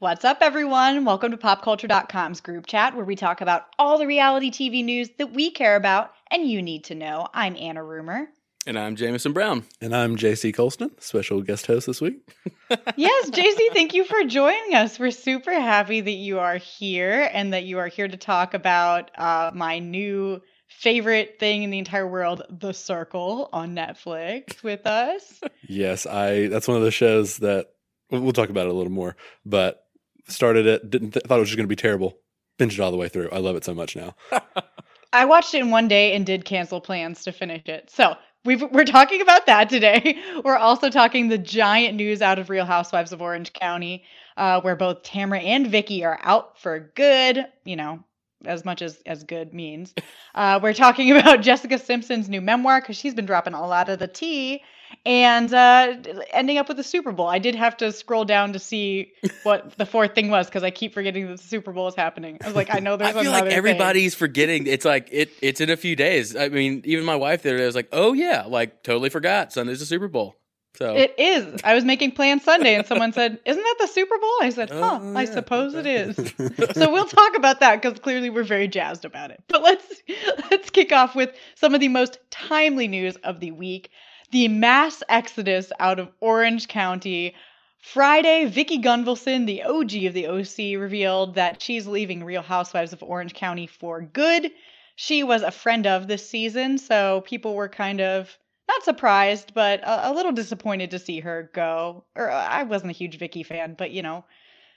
What's up, everyone? Welcome to PopCulture.com's group chat where we talk about all the reality TV news that we care about and you need to know. I'm Anna Rumer. And I'm Jameson Brown. And I'm JC Colston, special guest host this week. yes, JC, thank you for joining us. We're super happy that you are here and that you are here to talk about uh, my new favorite thing in the entire world, The Circle on Netflix with us. yes, I that's one of the shows that we'll talk about it a little more, but started it, didn't th- thought it was just going to be terrible. Binged it all the way through. I love it so much now. I watched it in one day and did cancel plans to finish it. So we are we're talking about that today. We're also talking the giant news out of Real Housewives of Orange County, uh, where both Tamra and Vicki are out for good. You know, as much as as good means. Uh, we're talking about Jessica Simpson's new memoir because she's been dropping a lot of the tea and uh, ending up with the Super Bowl. I did have to scroll down to see what the fourth thing was because I keep forgetting that the Super Bowl is happening. I was like, I know there's. I feel like everybody's thing. forgetting. It's like it. It's in a few days. I mean, even my wife there was like, "Oh yeah, like totally forgot. Sunday's the Super Bowl." So it is. I was making plans Sunday, and someone said, "Isn't that the Super Bowl?" I said, "Huh, oh, yeah. I suppose it is." so we'll talk about that because clearly we're very jazzed about it. But let's let's kick off with some of the most timely news of the week: the mass exodus out of Orange County. Friday, Vicki Gunvalson, the OG of the OC, revealed that she's leaving Real Housewives of Orange County for good. She was a friend of this season, so people were kind of not surprised, but a, a, little disappointed to see her go. Or uh, I wasn't a huge Vicki fan, but you know,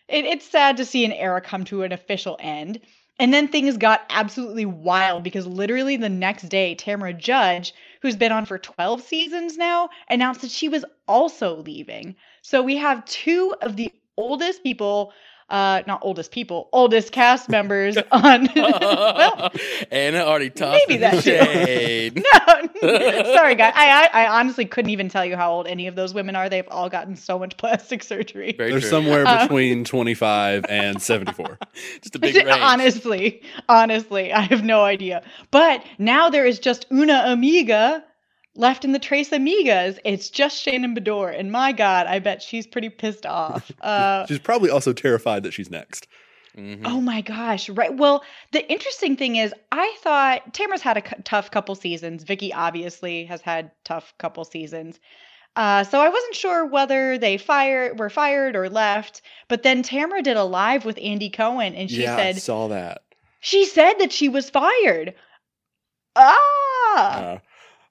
it, it's sad to see an era come to an official end. And then things got absolutely wild because literally the next day, Tamra Judge, who's been on for 12 seasons now, announced that she was also leaving. So we have two of the oldest people uh, not oldest people, oldest cast members on. well, Anna already tossed maybe that shade. no, sorry, guys. I, I, I honestly couldn't even tell you how old any of those women are. They've all gotten so much plastic surgery. Very They're true. somewhere um, between twenty five and seventy four. just a big range. Honestly, honestly, I have no idea. But now there is just una amiga left in the Tres Amigas. It's just Shannon Beador, and my God, I bet she's pretty pissed off. Uh, she's probably also terrified that she's next. Mm-hmm. Oh my gosh! Right. Well, the interesting thing is, I thought Tamra's had a c- tough couple seasons. Vicki obviously has had tough couple seasons. Uh, so I wasn't sure whether they fired were fired or left. But then Tamra did a live with Andy Cohen, and she yeah, said, I "Saw that." She said that she was fired. Ah. Uh,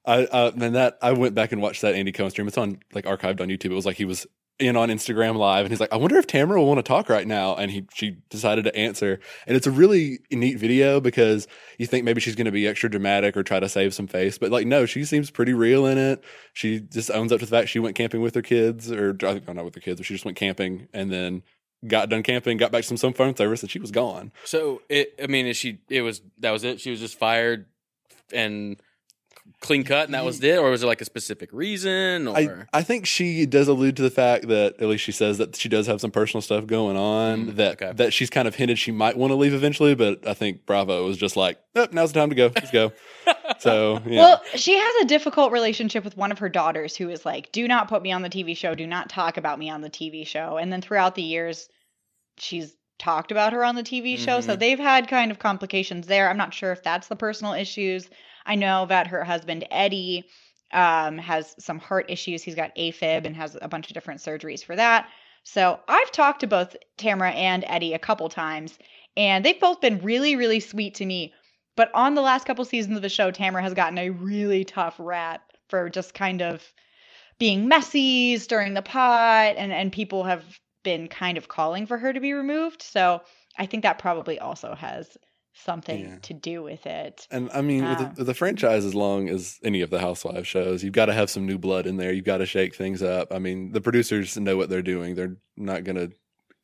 I uh, and that I went back and watched that Andy Cohen stream. It's on like archived on YouTube. It was like he was in on Instagram live and he's like, I wonder if Tamara will want to talk right now. And he she decided to answer. And it's a really neat video because you think maybe she's gonna be extra dramatic or try to save some face. But like no, she seems pretty real in it. She just owns up to the fact she went camping with her kids, or I think not with her kids, but she just went camping and then got done camping, got back to some, some phone service, and she was gone. So it I mean, is she it was that was it? She was just fired and clean cut and that was it, or was it like a specific reason? Or I, I think she does allude to the fact that at least she says that she does have some personal stuff going on mm, that okay. that she's kind of hinted she might want to leave eventually, but I think Bravo was just like, oh, now's the time to go. Let's go. so yeah. well, she has a difficult relationship with one of her daughters who is like, do not put me on the TV show, do not talk about me on the TV show, and then throughout the years, she's talked about her on the TV show. Mm-hmm. So they've had kind of complications there. I'm not sure if that's the personal issues I know that her husband Eddie um, has some heart issues. He's got AFib and has a bunch of different surgeries for that. So I've talked to both Tamra and Eddie a couple times, and they've both been really, really sweet to me. But on the last couple seasons of the show, Tamra has gotten a really tough rap for just kind of being messy, stirring the pot, and, and people have been kind of calling for her to be removed. So I think that probably also has something yeah. to do with it. And I mean, with, the, um with, the, franchise, as long as any of the Housewives shows, you've got to have some new blood in there. You've got to shake things up. I mean, the producers know what they're doing. They're not going to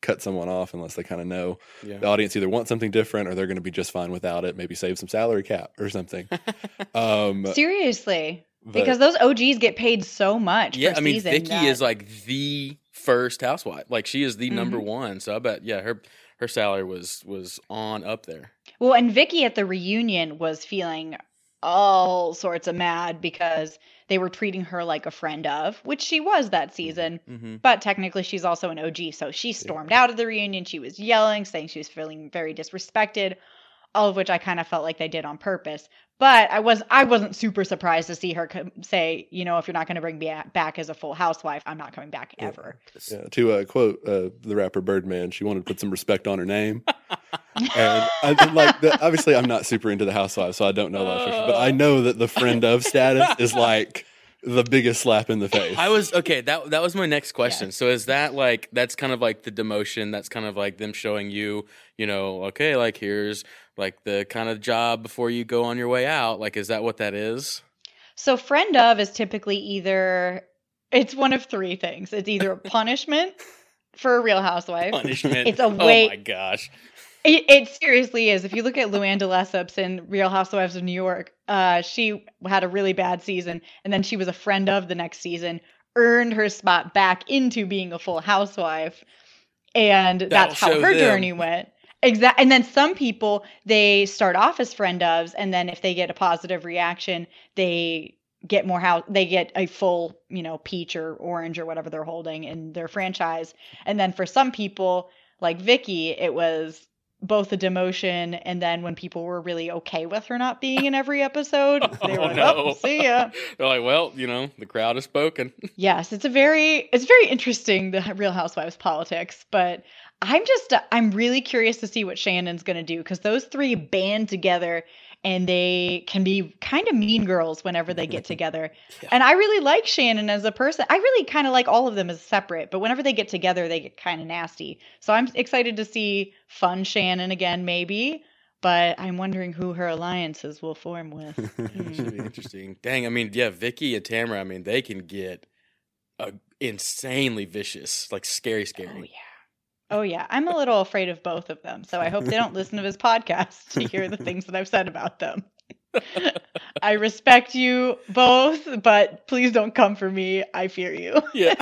cut someone off unless they kind of know yeah. the audience either wants something different or they're going to be just fine without it. Maybe save some salary cap or something. um, Seriously. But, because those OGs get paid so much. Yeah, I mean, Vicki that... is like the first housewife. Like she is the mm-hmm. number one. So I bet, yeah, her her salary was was on up there. Well, and Vicki at the reunion was feeling all sorts of mad because they were treating her like a friend of, which she was that season. Mm-hmm. But technically, she's also an OG. So she stormed out of the reunion. She was yelling, saying she was feeling very disrespected, all of which I kind of felt like they did on purpose. But I was I wasn't super surprised to see her co- say, you know, if you're not going to bring me back as a full housewife, I'm not coming back ever. Yeah, to uh, quote uh, the rapper Birdman, she wanted to put some respect on her name. and I like the, obviously I'm not super into the housewives, so I don't know that for sure. But I know that the friend of status is like the biggest slap in the face. I was okay. That that was my next question. Yes. So is that like that's kind of like the demotion? That's kind of like them showing you, you know, okay, like here's like the kind of job before you go on your way out. Like, is that what that is? So friend of is typically either it's one of three things. It's either a punishment for a real housewife. Punishment. It's a way. Oh way- my gosh. It, it seriously is. If you look at Luann de Lesseps in Real Housewives of New York, uh, she had a really bad season, and then she was a friend of the next season, earned her spot back into being a full housewife, and that's how her them. journey went. Exactly. And then some people they start off as friend ofs, and then if they get a positive reaction, they get more house. They get a full, you know, peach or orange or whatever they're holding in their franchise. And then for some people, like Vicki, it was both the demotion and then when people were really okay with her not being in every episode, oh, they were Oh, like, no. "Oh, see ya." They're like, well, you know, the crowd has spoken. Yes, it's a very it's very interesting the Real Housewives politics, but I'm just uh, I'm really curious to see what Shannon's going to do cuz those three band together and they can be kind of mean girls whenever they get together. Yeah. And I really like Shannon as a person. I really kind of like all of them as separate, but whenever they get together they get kind of nasty. So I'm excited to see fun Shannon again maybe, but I'm wondering who her alliances will form with. It should be interesting. Dang, I mean, yeah, Vicki and Tamara, I mean, they can get uh, insanely vicious, like scary, scary. Oh yeah. Oh yeah. I'm a little afraid of both of them. So I hope they don't listen to his podcast to hear the things that I've said about them. I respect you both, but please don't come for me. I fear you. Yeah.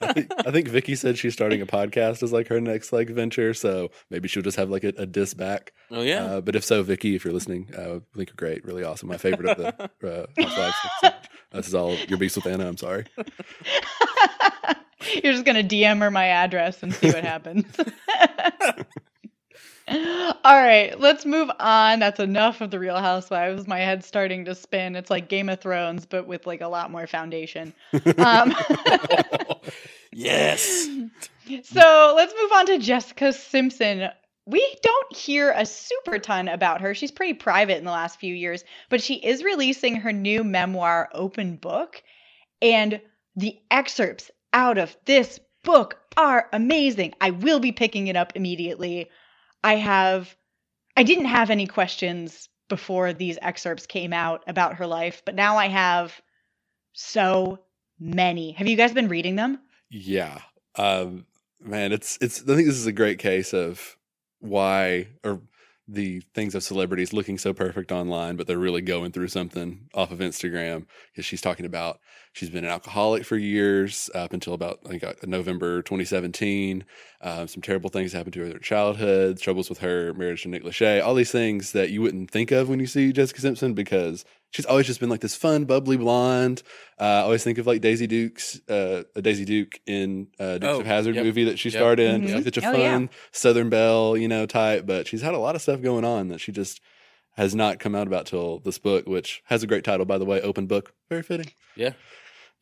I think, I think Vicki said she's starting a podcast as like her next like venture, so maybe she'll just have like a, a diss back. oh yeah. Uh, but if so, Vicki, if you're listening, uh, I think you're great, really awesome. My favorite of the uh, Housewives. So this is all your beast with Anna. I'm sorry. You're just going to DM her my address and see what happens. All right, let's move on. That's enough of the Real Housewives. My head's starting to spin. It's like Game of Thrones, but with like a lot more foundation. Um, yes. so let's move on to Jessica Simpson. We don't hear a super ton about her. She's pretty private in the last few years, but she is releasing her new memoir, Open Book. And the excerpts out of this book are amazing. I will be picking it up immediately. I have, I didn't have any questions before these excerpts came out about her life, but now I have so many. Have you guys been reading them? Yeah. Um, man, it's it's I think this is a great case of why or the things of celebrities looking so perfect online, but they're really going through something off of Instagram. Because she's talking about she's been an alcoholic for years up until about I think uh, November 2017. Um, some terrible things happened to her in her childhood, troubles with her marriage to Nick Lachey, all these things that you wouldn't think of when you see Jessica Simpson because she's always just been like this fun, bubbly blonde. Uh, I always think of like Daisy Duke's uh, Daisy Duke in uh, Dukes Oh, of Hazzard yep. movie that she Yep. starred in. Mhm. She's such a Oh, fun yeah. Southern Belle, you know, type. But she's had a lot of stuff going on that she just has not come out about till this book, which has a great title by the way, Open Book, very fitting. Yeah.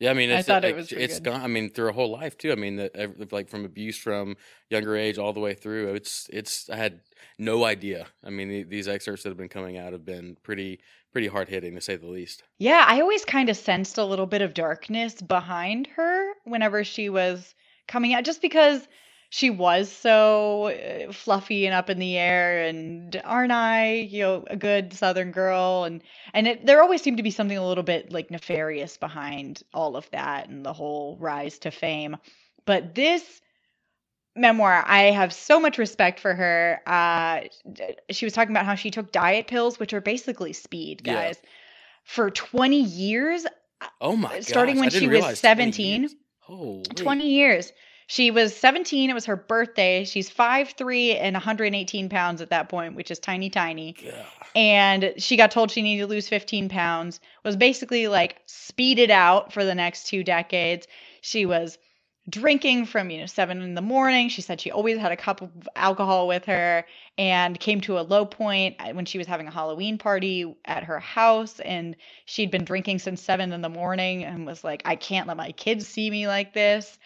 Yeah, I mean, I thought it like, was it's good. gone. I mean, through a whole life too. I mean, the, like from abuse from younger age all the way through. It's it's. I had no idea. I mean, the, these excerpts that have been coming out have been pretty pretty hard hitting to say the least. Yeah, I always kind of sensed a little bit of darkness behind her whenever she was coming out, just because she was so uh, fluffy and up in the air. And aren't I, you know, a good Southern girl? And and it, there always seemed to be something a little bit like nefarious behind all of that and the whole rise to fame. But this memoir, I have so much respect for her. Uh, she was talking about how she took diet pills, which are basically speed, Yeah. guys, for 20 years. Oh my! Starting gosh, when she was realize 20 17. years. Holy. 20 years. She was 17. It was her birthday. She's 5'3 and 118 pounds at that point, which is tiny, tiny. Yeah. And she got told she needed to lose 15 pounds, was basically like speeded out for the next two decades. She was drinking from you know seven in the morning she said she always had a cup of alcohol with her and came to a low point uh, when she was having a halloween party at her house and she'd been drinking since seven in the morning and was like i can't let my kids see me like this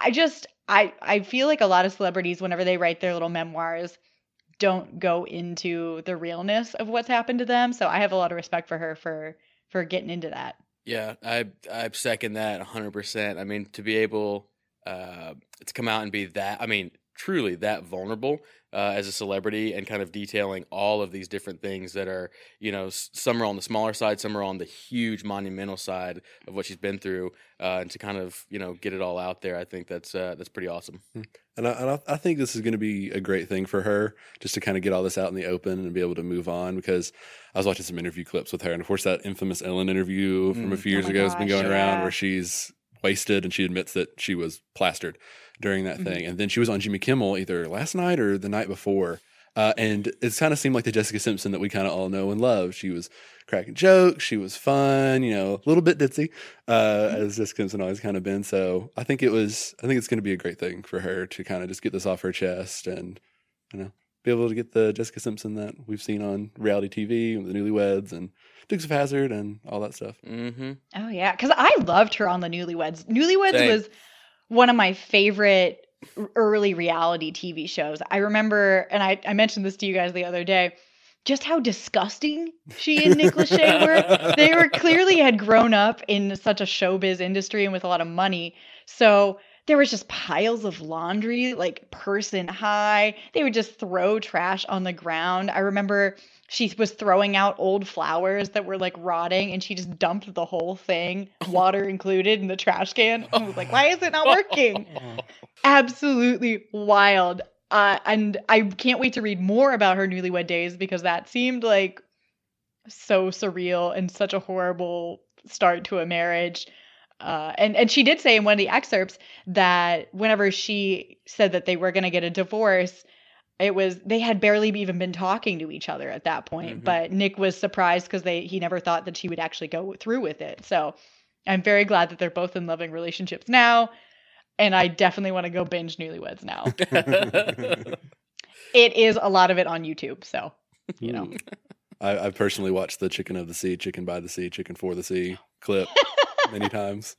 i just i i feel like a lot of celebrities whenever they write their little memoirs don't go into the realness of what's happened to them so i have a lot of respect for her for for getting into that Yeah, I I second that 100%. I mean, to be able uh, to come out and be that, I mean, truly that vulnerable uh, as a celebrity and kind of detailing all of these different things that are, you know, some are on the smaller side, some are on the huge monumental side of what she's been through, uh, and to kind of, you know, get it all out there, I think that's uh, that's pretty awesome. And I, and I, I think this is going to be a great thing for her just to kind of get all this out in the open and be able to move on because I was watching some interview clips with her. And of course, that infamous Ellen interview from a Mm. few Oh years my ago has been gosh, going around where she's wasted and she admits that she was plastered during that Mhm. thing. And then she was on Jimmy Kimmel either last night or the night before. Uh, and it kind of seemed like the Jessica Simpson that we kind of all know and love. She was cracking jokes. She was fun, you know, a little bit ditzy, uh, as Jessica Simpson always kind of been. So I think it was, I think it's going to be a great thing for her to kind of just get this off her chest and, you know, be able to get the Jessica Simpson that we've seen on reality TV with the Newlyweds and Dukes of Hazzard and all that stuff. Mm-hmm. Oh yeah, because I loved her on the Newlyweds. Newlyweds Same. was one of my favorite early reality TV shows. I remember, and I, I mentioned this to you guys the other day, just how disgusting she and Nick Lachey were. They were clearly had grown up in such a showbiz industry and with a lot of money, so there was just piles of laundry, like person high. They would just throw trash on the ground. I remember she was throwing out old flowers that were like rotting and she just dumped the whole thing, water included, in the trash can. I was like, why is it not working? Absolutely wild. Uh, and I can't wait to read more about her newlywed days because that seemed like so surreal and such a horrible start to a marriage. Uh, and and she did say in one of the excerpts that whenever she said that they were going to get a divorce, it was they had barely even been talking to each other at that point. Mhm. But Nick was surprised because they he never thought that she would actually go through with it. So I'm very glad that they're both in loving relationships now. And I definitely want to go binge Newlyweds now. it is a lot of it on YouTube, so you know. I, I personally watched the Chicken of the Sea, Chicken by the Sea, Chicken for the Sea clip many times.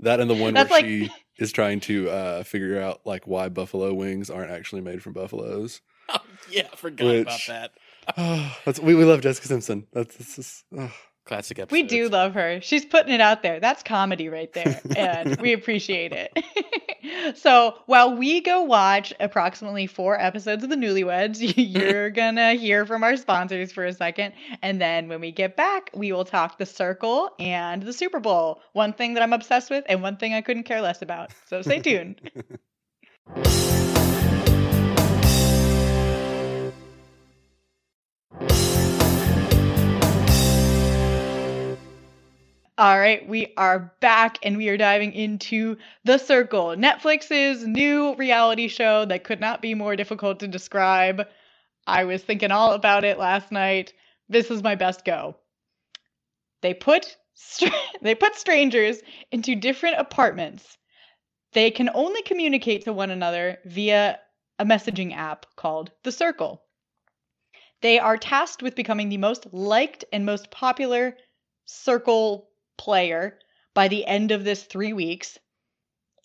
That and the one That's where like- she is trying to uh, figure out like why buffalo wings aren't actually made from buffaloes. yeah, I forgot about Which- that. That's, we, we love Jessica Simpson. That's, that's just, oh. Classic episode. We do love her. She's putting it out there. That's comedy right there. And we appreciate it. so while we go watch approximately four episodes of the Newlyweds, you're going to hear from our sponsors for a second. And then when we get back, we will talk the circle and the Super Bowl. One thing that I'm obsessed with and one thing I couldn't care less about. So stay tuned. All right, we are back and we are diving into The Circle, Netflix's new reality show that could not be more difficult to describe. I was thinking all about it last night. This is my best go. They put str- they put strangers into different apartments. They can only communicate to one another via a messaging app called The Circle. They are tasked with becoming the most liked and most popular circle player by the end of this three weeks.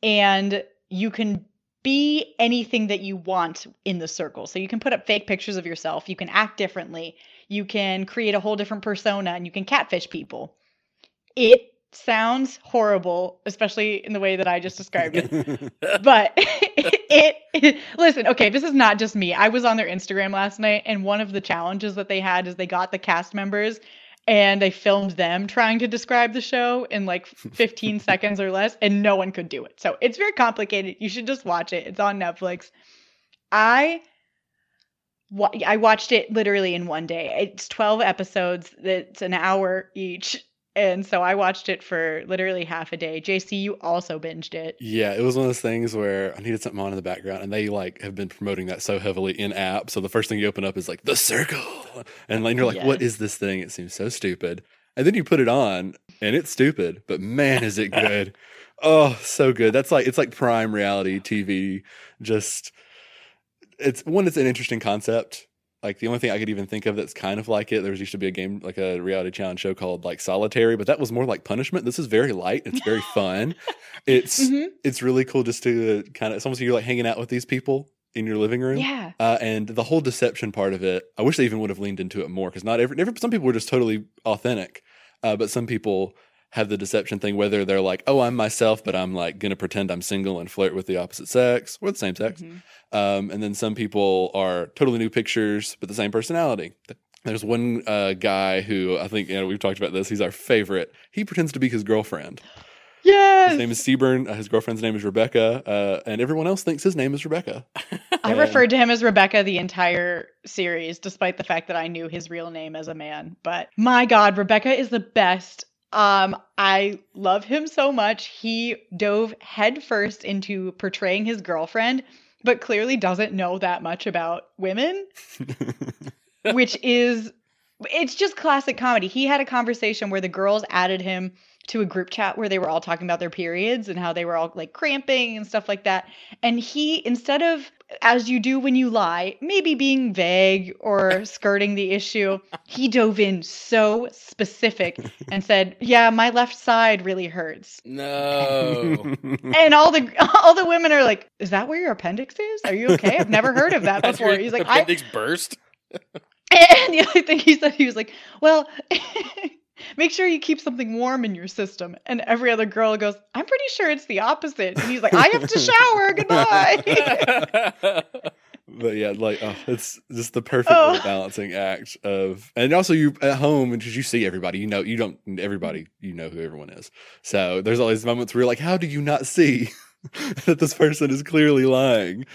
And you can be anything that you want in the circle. So you can put up fake pictures of yourself, you can act differently, you can create a whole different persona, and you can catfish people. It sounds horrible, especially in the way that I just described it but it, it listen okay this is not just me i was on their instagram last night and one of the challenges that they had is they got the cast members and they filmed them trying to describe the show in like 15 seconds or less and no one could do it. So it's very complicated. You should just watch it. It's on netflix. I i watched it literally in one day. It's 12 episodes. It's an hour each And so I watched it for literally half a day. JC, you also binged it. Yeah, it was one of those things where I needed something on in the background, and they like have been promoting that so heavily in app. So the first thing you open up is like the circle, and like you're like, "What is this thing?" It seems so stupid, and then you put it on, and it's stupid, but man, is it good! oh, so good. That's like it's like prime reality TV. Just it's one. It's an interesting concept. Like the only thing I could even think of that's kind of like it, there was used to be a game like a reality challenge show called like Solitary, but that was more like punishment. This is very light. It's very fun. It's Mhm. it's really cool just to kind of it's almost like you're like hanging out with these people in your living room. Yeah. Uh, and the whole deception part of it, I wish they even would have leaned into it more because not every, every some people were just totally authentic, uh, but some people have the deception thing whether they're like, oh, I'm myself, but I'm like gonna pretend I'm single and flirt with the opposite sex or the same sex. Mhm. Um, and then some people are totally new pictures but the same personality. There's one uh, guy who I think you know we've talked about this. He's our favorite. He pretends to be his girlfriend. Yes. His name is Seaburn. Uh, his girlfriend's name is Rebecca, uh, and everyone else thinks his name is Rebecca. I and- referred to him as Rebecca the entire series, despite the fact that I knew his real name as a man. But my God, Rebecca is the best. Um, I love him so much. He dove headfirst into portraying his girlfriend, but clearly doesn't know that much about women, which is it's just classic comedy. He had a conversation where the girls added him to a group chat where they were all talking about their periods and how they were all like cramping and stuff like that. And he, instead of, as you do when you lie, maybe being vague or skirting the issue, he dove in so specific and said, Yeah, my left side really hurts. No. And all the all the women are like, Is that where your appendix is? Are you okay? I've never heard of that before. He's like, I appendix burst. and the other thing he said, he was like, Well, make sure you keep something warm in your system. And every other girl goes, I'm pretty sure it's the opposite. And he's like, I have to shower. Goodbye. but yeah, like oh, it's just the perfect Oh. balancing act of, and also you at home because you see everybody, you know, you don't everybody, you know who everyone is. So there's all these moments where you're like, how do you not see that this person is clearly lying?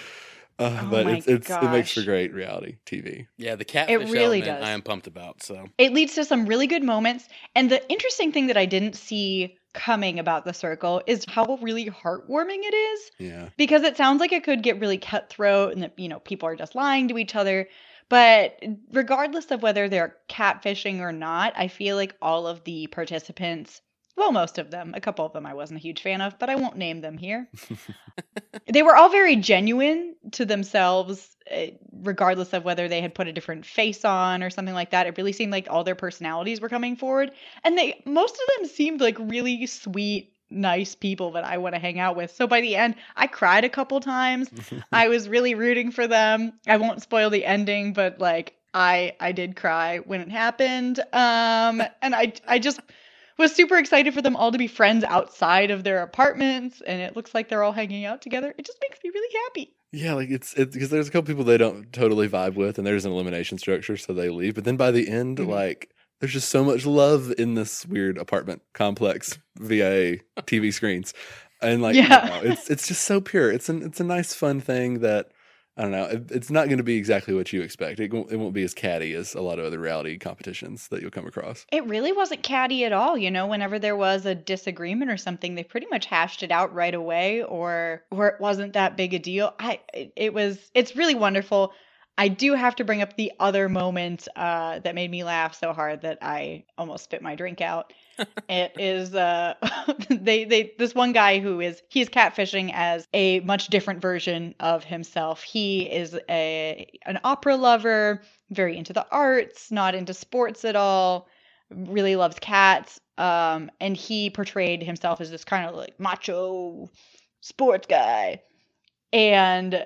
Uh, Oh but my it's, it's it makes for great reality TV. yeah, the catfish really element does. I am pumped about. So it leads to some really good moments. And the interesting thing that I didn't see coming about the circle is how really heartwarming it is. Yeah, because it sounds like it could get really cutthroat and that you know people are just lying to each other but regardless of whether they're catfishing or not i feel like all of the participants well most of them. A couple of them i wasn't a huge fan of but i won't name them here. They were all very genuine to themselves eh, regardless of whether they had put a different face on or something like that. It really seemed like all their personalities were coming forward and they most of them seemed like really sweet nice people that i want to hang out with. So by the end i cried a couple times. I was really rooting for them. I won't spoil the ending but like i i did cry when it happened. Um and i i just was super excited for them all to be friends outside of their apartments and it looks like they're all hanging out together it just makes me really happy yeah, like it's it's because there's a couple people they don't totally vibe with, and there's an elimination structure, so they leave. But then by the end, Mhm. like there's just so much love in this weird apartment complex via TV screens, and like you Yeah. know, it's it's just so pure. It's an it's a nice fun thing that I don't know. It, it's not going to be exactly what you expect. It won't, it won't be as catty as a lot of other reality competitions that you'll come across. It really wasn't catty at all, you know, whenever there was a disagreement or something, they pretty much hashed it out right away or or it wasn't that big a deal. I it was it's really wonderful. I do have to bring up the other moment uh, that made me laugh so hard that I almost spit my drink out. it is uh, they they this one guy who is he's catfishing as a much different version of himself. He is a an opera lover, very into the arts, not into sports at all really loves cats um and he portrayed himself as this kind of like macho sports guy and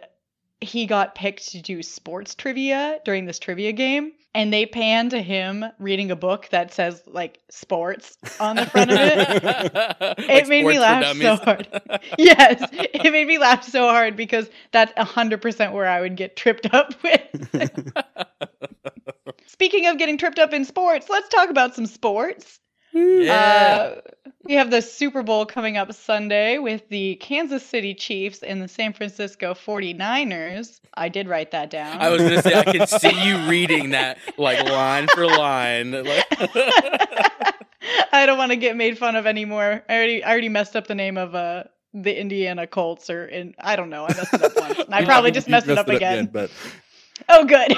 he got picked to do sports trivia during this trivia game and they pan to him reading a book that says like sports on the front of it. It made me laugh so hard. yes it made me laugh so hard because that's 100% where i would get tripped up with. Speaking of getting tripped up in sports let's talk about some sports yeah. uh, we have the Super Bowl coming up Sunday with the Kansas City Chiefs and the San Francisco 49ers. I did write that down. I was gonna say I could see you reading that like line for line. Like, I don't want to get made fun of anymore. I already I already messed up the name of uh the Indiana Colts or in I don't know. I messed it up once. And I probably just You messed it up again. but Oh, good.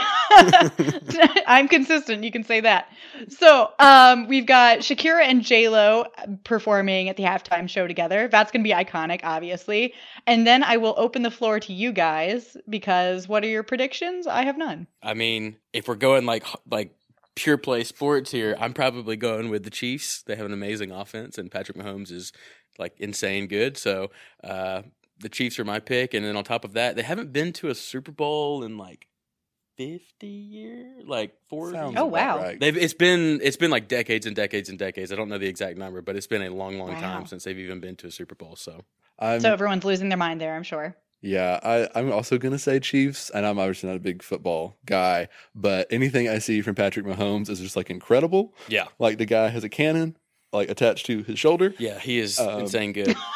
I'm consistent. You can say that. So, um, we've got Shakira and J Lo performing at the halftime show together. That's going to be iconic, obviously. And then I will open the floor to you guys because what are your predictions? I have none. I mean, if we're going like like pure play sports here, I'm probably going with the Chiefs. They have an amazing offense, and Patrick Mahomes is like insane good. So uh, the Chiefs are my pick, and then on top of that, they haven't been to a Super Bowl in like 50 year like 40. sounds Oh, wow. right. They've it's been it's been like decades and decades and decades. I don't know the exact number, but it's been a long, long Wow. time since they've even been to a Super Bowl. So I'm, so everyone's losing their mind there, I'm sure. yeah, I, I'm also gonna say Chiefs, and I'm obviously not a big football guy, but anything I see from Patrick Mahomes is just like incredible. yeah, Like the guy has a cannon like attached to his shoulder. yeah, he is Um, insane good.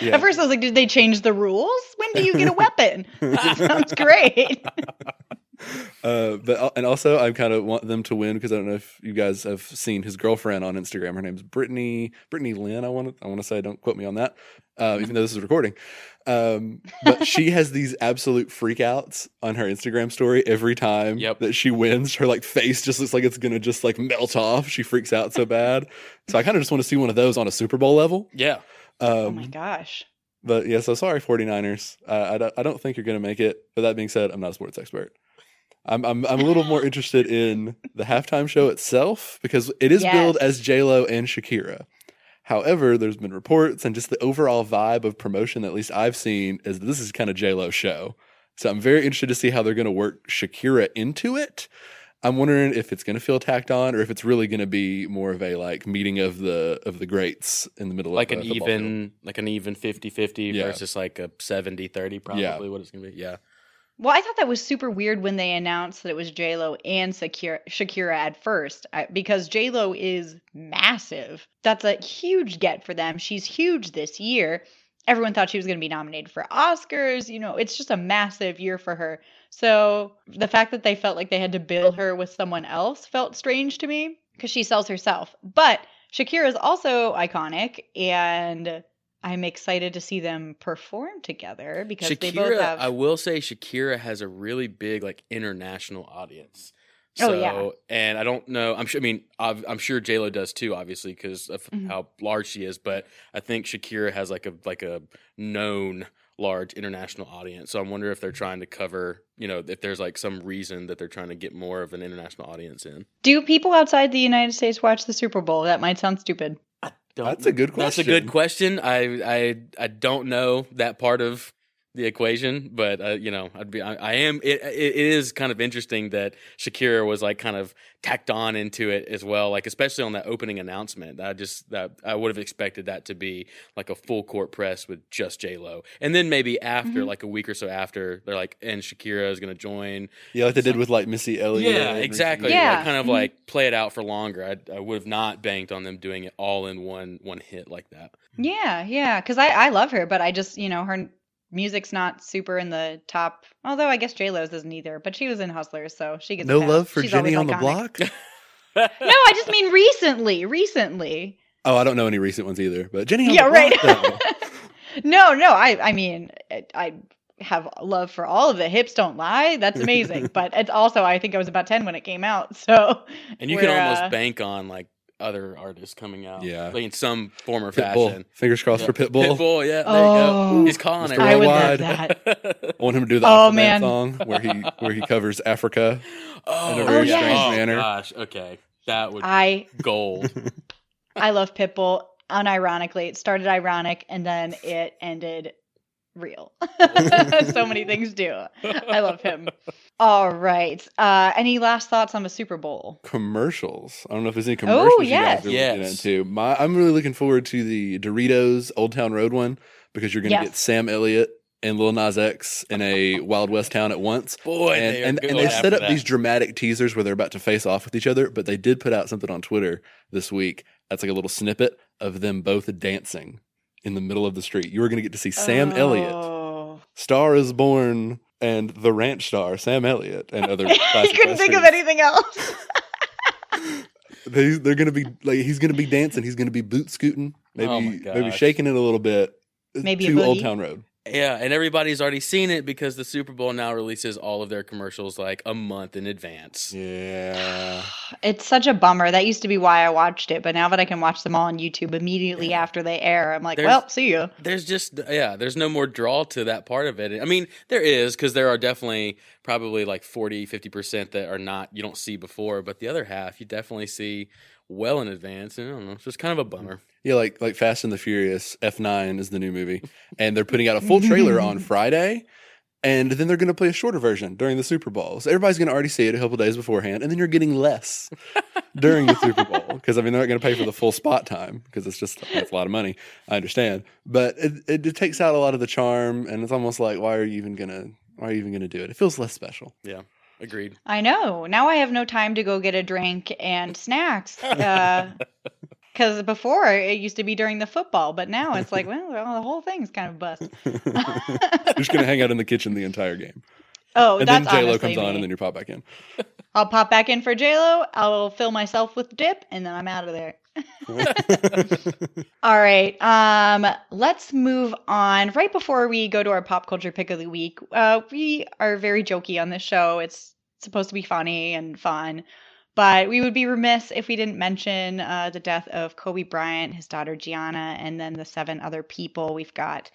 Yeah. At first, I was like, did they change the rules? When do you get a weapon? that sounds great. Uh, but and also I kind of want them to win because I don't know if you guys have seen his girlfriend on Instagram. Her name's Brittany Brittany Lynn. I want to I want to say don't quote me on that, uh, even though this is recording. Um, but she has these absolute freakouts on her Instagram story every time Yep. that she wins. Her like face just looks like it's gonna just like melt off. She freaks out so bad. So I kind of just want to see one of those on a Super Bowl level. Yeah, Um, oh my gosh. But yeah, so sorry, 49ers. Uh, I, don't, I don't think you're going to make it. But that being said, I'm not a sports expert. I'm, I'm, I'm a little more interested in the halftime show itself because it is billed as J-Lo and Shakira. However, there's been reports and just the overall vibe of promotion that at least I've seen is that this is kind of J-Lo show. So I'm very interested to see how they're going to work Shakira into it. I'm wondering if it's going to feel tacked on or if it's really going to be more of a like meeting of the of the greats in the middle like of an a football field. even like an even 50-50 Yeah. versus like a 70-30 probably Yeah. what it's gonna be. Yeah, Well, I thought that was super weird when they announced that it was J Lo and Shakira, Shakira at first, because J Lo is massive. That's a huge get for them. She's huge this year. Everyone thought she was going to be nominated for Oscars. You know, it's just a massive year for her. So the fact that they felt like they had to bill her with someone else felt strange to me because she sells herself. But Shakira is also iconic, and I'm excited to see them perform together because they both have. I will say Shakira has a really big like international audience. Oh, yeah. and I don't know. I'm sure. I mean, I've, I'm sure J Lo does too, obviously, because of Mhm. how large she is. But I think Shakira has like a like a known large international audience. So I wonder if they're trying to cover. You know, if there's like some reason that they're trying to get more of an international audience in. Do people outside the United States watch the Super Bowl? That might sound stupid. Don't- That's a good question. That's a good question. I I I don't know that part of the equation, but uh, you know, I'd be I, I am. It, it it is kind of interesting that Shakira was like kind of tacked on into it as well, like especially on that opening announcement. I just that I would have expected that to be like a full court press with just J Lo, and then maybe after, Mhm. like a week or so after, they're like, and Shakira is going to join. Yeah, like they did with like Missy Elliott. Yeah, exactly. Yeah. Like, kind of Mhm. like play it out for longer. I, I would have not banked on them doing it all in one one hit like that. Yeah, yeah. Because I, I love her, but I just, you know, her music's not super in the top. Although I guess J Lo's isn't either. But she was in Hustlers, so she gets No pass. love for She's Jenny always on the block. No, I just mean recently. Recently. Oh, I don't know any recent ones either, but Jenny on yeah, the right. block. no, no. I, I mean, I- I have love for all of it. Hips don't lie. That's amazing. but it's also, I think I was about ten when it came out. So And you can almost uh, bank on like other artists coming out. Yeah. Like in some form or Pitbull. fashion. Fingers crossed Yeah. for Pitbull. Pitbull, yeah. There Oh. you go. Oh. He's calling Mr. it. I would love that. I want him to do the Oh, man. song where he where he covers Africa. oh, in a oh, very yeah. strange oh, manner. Gosh, okay. That would I gold. I love Pitbull. Unironically, it started ironic and then it ended real. so many things do. I love him. All right. Uh, any last thoughts on the Super Bowl? Commercials. I don't know if there's any commercials you yes. guys are looking Yes. into. My, I'm really looking forward to the Doritos Old Town Road one because you're going to Yes. get Sam Elliott and Lil Nas X in a Wild West town at once. Boy, and they are and, and they set up that. these dramatic teasers where they're about to face off with each other, but they did put out something on Twitter this week. That's like a little snippet of them both dancing in the middle of the street. You are going to get to see Sam Elliott, Oh. Star is Born, and the Ranch Star, Sam Elliott, and other. he couldn't think of anything else. They, they're gonna be like he's gonna be dancing. He's gonna be boot scooting, maybe Oh maybe shaking it a little bit. Maybe a to Old. Town Road. Yeah, and everybody's already seen it because the Super Bowl now releases all of their commercials like a month in advance. Yeah, It's such a bummer. That used to be why I watched it, but now that I can watch them all on YouTube immediately after they air, I'm like, There's- well, see you. There's just yeah, there's no more draw to that part of it. I mean, there is because there are definitely probably like 40, 50% that are not you don't see before, but the other half you definitely see well in advance. And I don't know, it's just kind of a bummer. Yeah, like like Fast and the Furious. F nine is the new movie, and they're putting out a full trailer on Friday. And then they're going to play a shorter version during the Super Bowl. So everybody's going to already see it a couple days beforehand. And then you're getting less during the Super Bowl. Because, I mean, they're not going to pay for the full spot time because it's just that's a lot of money. I understand. But it, it, it takes out a lot of the charm. And it's almost like, why are you even going to. Why are you even going to do it? It feels less special. Yeah. Agreed. I know. Now I have no time to go get a drink and snacks. Uh, Because before it used to be during the football, but now it's like, well, well, the whole thing's kind of bust. You're just going to hang out in the kitchen the entire game. Oh, and then that's J Lo comes on and then you pop back in. I'll pop back in for J Lo. I'll fill myself with dip, and then I'm out of there. All right. Um, let's move on. Right before we go to our pop culture pick of the week, uh, we are very jokey on this show. It's supposed to be funny and fun, but we would be remiss if we didn't mention uh, the death of Kobe Bryant, his daughter Gianna, and then the seven other people. We've got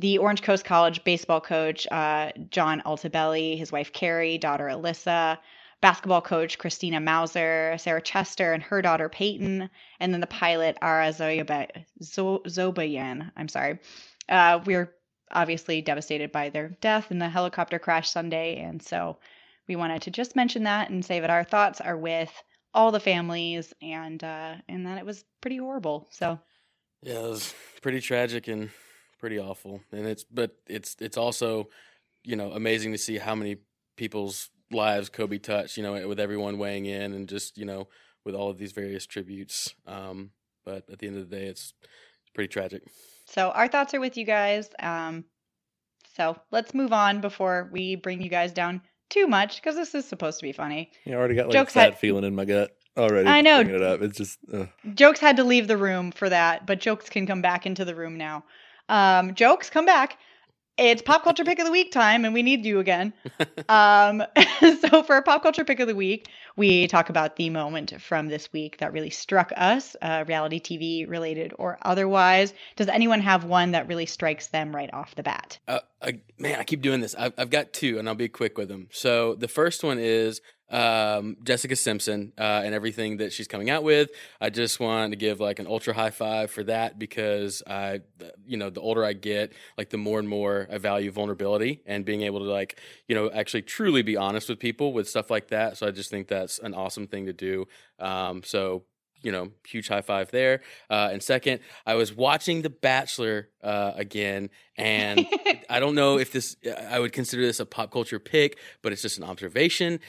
the Orange Coast College baseball coach, uh, John Altobelli, his wife Keri, daughter Alyssa, basketball coach Christina Mauser, Sarah Chester, and her daughter Peyton, and then the pilot Ara Zobayan. I'm sorry. Uh, we're obviously devastated by their death in the helicopter crash Sunday, and so we wanted to just mention that and say that our thoughts are with all the families, and uh, and that it was pretty horrible. So Yeah, it was pretty tragic and pretty awful. And it's but it's it's also, you know, amazing to see how many people's lives Kobe touched, you know, with everyone weighing in and just, you know, with all of these various tributes. Um, but at the end of the day it's pretty tragic. So our thoughts are with you guys. Um, so let's move on before we bring you guys down too much because this is supposed to be funny. Yeah, I already got like Jokes a sad had- feeling in my gut already. I know. It up. It's just uh, Jokes had to leave the room for that, but jokes can come back into the room now. Um, jokes, come back. It's pop culture pick of the week time, and we need you again. Um, so for pop culture pick of the week, we talk about the moment from this week that really struck us, uh, reality TV related or otherwise. Does anyone have one that really strikes them right off the bat? Uh, I, man, I keep doing this. I've, I've got two, and I'll be quick with them. So the first one is um, Jessica Simpson uh, and everything that she's coming out with. I just want to give like an ultra high five for that because I, you know, the older I get, like the more and more I value vulnerability and being able to like, you know, actually truly be honest with people with stuff like that. So I just think that's an awesome thing to do. Um, so you know, huge high five there. Uh, and second, I was watching The Bachelor uh, again, and I don't know if this, I would consider this a pop culture pick, but it's just an observation.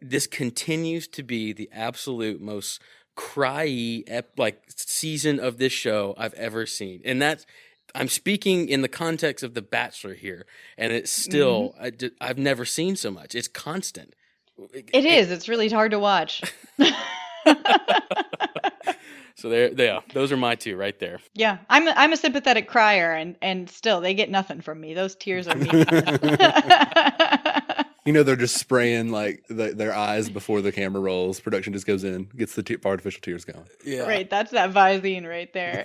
This continues to be the absolute most cryy ep- like season of this show I've ever seen, and that's. I'm speaking in the context of The Bachelor here, and it's still I ju- I've never seen so much. It's constant. It is. It's really hard to watch. So there, yeah, those are my two right there. yeah, I'm a, I'm a sympathetic crier, and and still they get nothing from me. Those tears are me. you know they're just spraying like the, their eyes before the camera rolls. Production just goes in, gets the te- artificial tears going. Yeah, right, that's that Visine right there.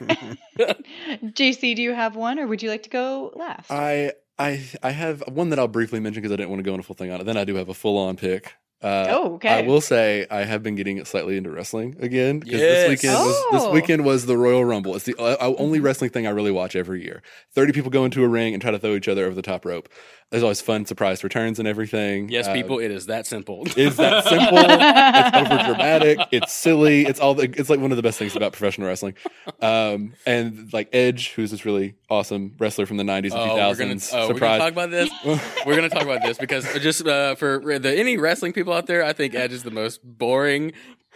JC, do you have one, or would you like to go last? I I I have one that I'll briefly mention because I didn't want to go into full thing on it. Then I do have a full on pick. Uh, oh, okay. I will say I have been getting slightly into wrestling again because Yes. this weekend was this Oh. weekend was the Royal Rumble. It's the uh, uh, only wrestling thing I really watch every year. Thirty people go into a ring and try to throw each other over the top rope. There's always fun surprise returns and everything. Yes, Uh, people, it is that simple. It's that simple. it's over dramatic. It's silly. It's all. The, it's like one of the best things about professional wrestling. Um, and like Edge, who's this really awesome wrestler from the '90s and Oh, we're gonna, 2000s. oh, we're gonna talk about this. we're gonna talk about this because just uh, for the any wrestling people out there, I think Edge is the most boring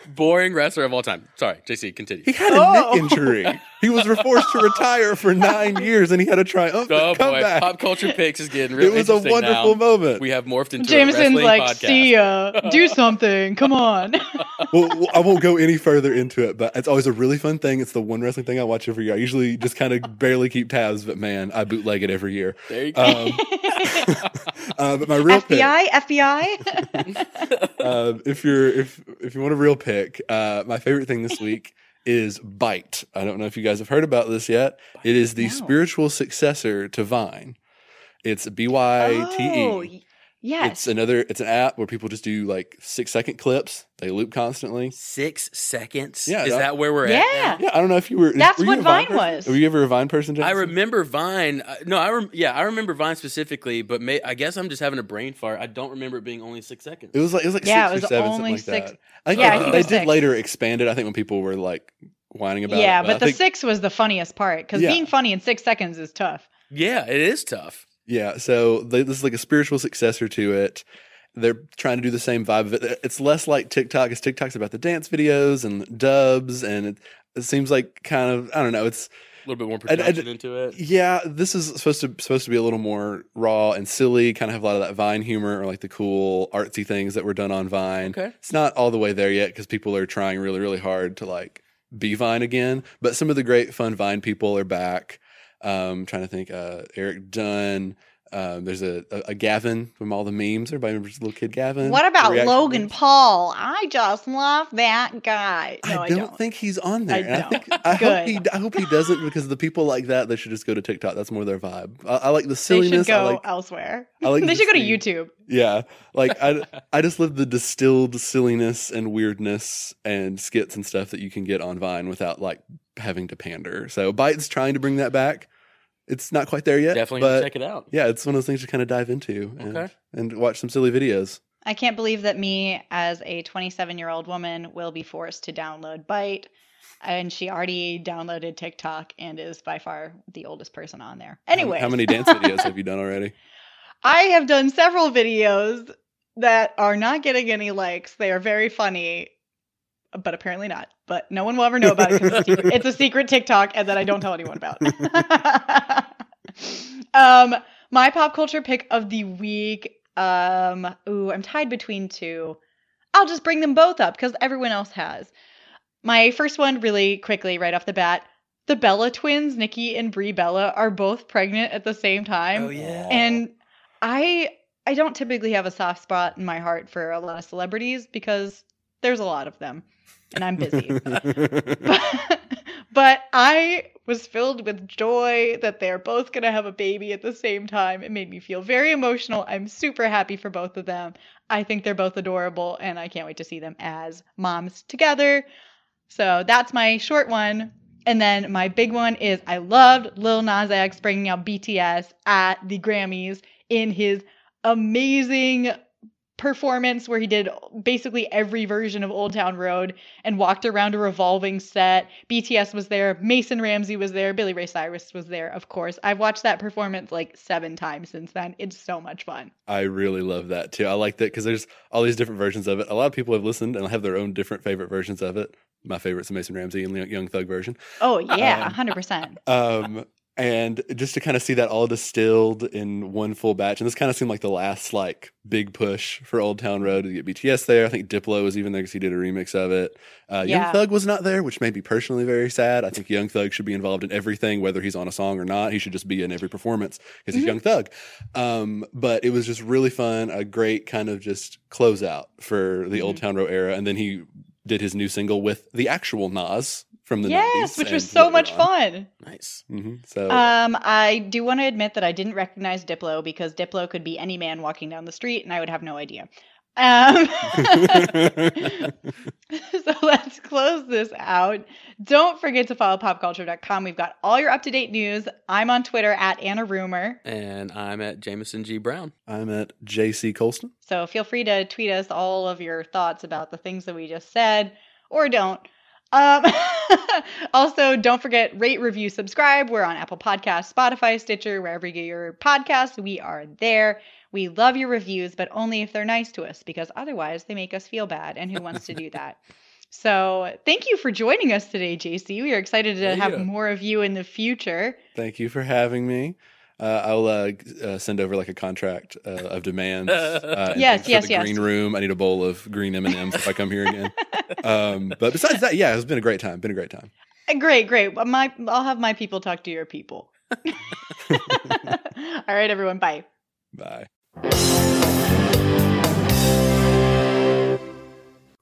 boring wrestler of all time. Sorry, JC, continue. He had a Oh. neck injury. He was forced to retire for nine years, and he had a triumphant Oh boy, comeback. pop culture picks is getting real it was a wonderful now. moment. We have morphed into Jameson's a like, podcast. see ya. Do something. Come on. well, well, I won't go any further into it, but it's always a really fun thing. It's the one wrestling thing I watch every year. I usually just kind of barely keep tabs, but man, I bootleg it every year. There you go. Um, uh, but my real pick, FBI, FBI. uh, if you're if if you want a real pick, uh, my favorite thing this week is Byte. I don't know if you guys have heard about this yet. It is the No. spiritual successor to Vine. It's B Y T E. Y- yes. It's another. It's an app where people just do like six second clips. They loop constantly. Six seconds. Yeah, is that- that where we're Yeah. at? now? Yeah, I don't know if you were. That's were what Vine Vine was. Were you ever a Vine person? I remember Vine. uh, No, I rem- yeah, I remember Vine specifically, but may- I guess I'm just having a brain fart. I don't remember it being only six seconds. It was like it was like Yeah, six it was or seven, only something like six- that. I think Yeah, I they, think they it was did six. later expand it. I think when people were like whining about yeah, it. but I the think- six was the funniest part because Yeah. being funny in six seconds is tough. yeah, it is tough. Yeah, so they, this is like a spiritual successor to it. They're trying to do the same vibe of it. It's less like TikTok, because TikTok's about the dance videos and dubs, and it, it seems like kind of I don't know. It's A little bit more And- and- into it. yeah, this is supposed to supposed to be a little more raw and silly, kind of have a lot of that Vine humor or like the cool artsy things that were done on Vine. Okay. It's not all the way there yet because people are trying really really hard to like be Vine again. But some of the great fun Vine people are back. Um, trying to think, uh, Eric Dunn. Um, there's a, a, a Gavin from all the memes. Everybody remembers little kid Gavin. What about Logan memes? Paul? I just love that guy. No, I, I don't, don't. think he's on there. I I, don't. think, I hope Good. he. I hope he doesn't because the people like that they should just go to TikTok. That's more their vibe. I, I like the silliness. they should go like elsewhere. I like they should go to YouTube. Yeah, like I, I just love the distilled silliness and weirdness and skits and stuff that you can get on Vine without like having to pander. So Byte's trying to bring that back. It's not quite there yet, Definitely but check it out. yeah, it's one of those things to kind of dive into and, Okay. and watch some silly videos. I can't believe that me, as a 27 year old woman, will be forced to download Byte. And she already downloaded TikTok and is by far the oldest person on there. How- Anyway, how many dance videos have you done already? I have done several videos that are not getting any likes. They are very funny, but apparently not. But no one will ever know about it because it's, a secret- it's a secret TikTok and that I don't tell anyone about. um, my pop culture pick of the week. Um, ooh, I'm tied between two. I'll just bring them both up because everyone else has. My first one, really quickly, right off the bat. The Bella twins, Nikki and Brie Bella, are both pregnant at the same time. Oh yeah. And I I don't typically have a soft spot in my heart for a lot of celebrities because there's a lot of them and I'm busy. but I was filled with joy that they're both going to have a baby at the same time. It made me feel very emotional. I'm super happy for both of them. I think they're both adorable and I can't wait to see them as moms together. So that's my short one. And then my big one is I loved Lil Nas X bringing out BTS at the Grammys in his amazing performance where he did basically every version of Old Town Road and walked around a revolving set. BTS was there, Mason Ramsey was there, Billy Ray Cyrus was there, of course. I've watched that performance like seven times since then. It's so much fun. I really love that too. I like that because there's all these different versions of it. A lot of people have listened and have their own different favorite versions of it. My favorite's the Mason Ramsey and the Young Thug version. Oh, yeah, Um, 100%. Um, and just to kind of see that all distilled in one full batch, and this kind of seemed like the last like big push for Old Town Road to get BTS there. I think Diplo was even there because he did a remix of it. Uh, Young Thug was not there, which made me personally very sad. I think Young Thug should be involved in everything, whether he's on a song or not. He should just be in every performance because he's Mhm. Young Thug. Um, but it was just really fun, a great kind of just closeout for the Old Mm-hmm. Town Road era, and then he did his new single with the actual Nas from the yes, 90s which was so much on. fun. nice. hmm So Um, I do want to admit that I didn't recognize Diplo because Diplo could be any man walking down the street and I would have no idea. Um, so let's close this out. Don't forget to follow popculture.com. We've got all your up to date news. I'm on Twitter at Anna Rumer. And I'm at Jameson G Brown. I'm at JC Colston. So feel free to tweet us all of your thoughts about the things that we just said or don't. Um, also, don't forget rate, review, subscribe. We're on Apple Podcasts, Spotify, Stitcher, wherever you get your podcasts. We are there. We love your reviews, but only if they're nice to us because otherwise they make us feel bad. And who wants to do that? So thank you for joining us today, JC. We are excited to Yeah. have more of you in the future. Thank you for having me. Uh, I'll uh, uh, send over like a contract uh, of demands. Uh, Yes, for yes, the yes. Green room. I need a bowl of green M and M's if I come here again. Um, but besides that, yeah, it's been a great time. Been a great time. Uh, Great, great. My, I'll have my people talk to your people. All right, everyone. Bye. Bye.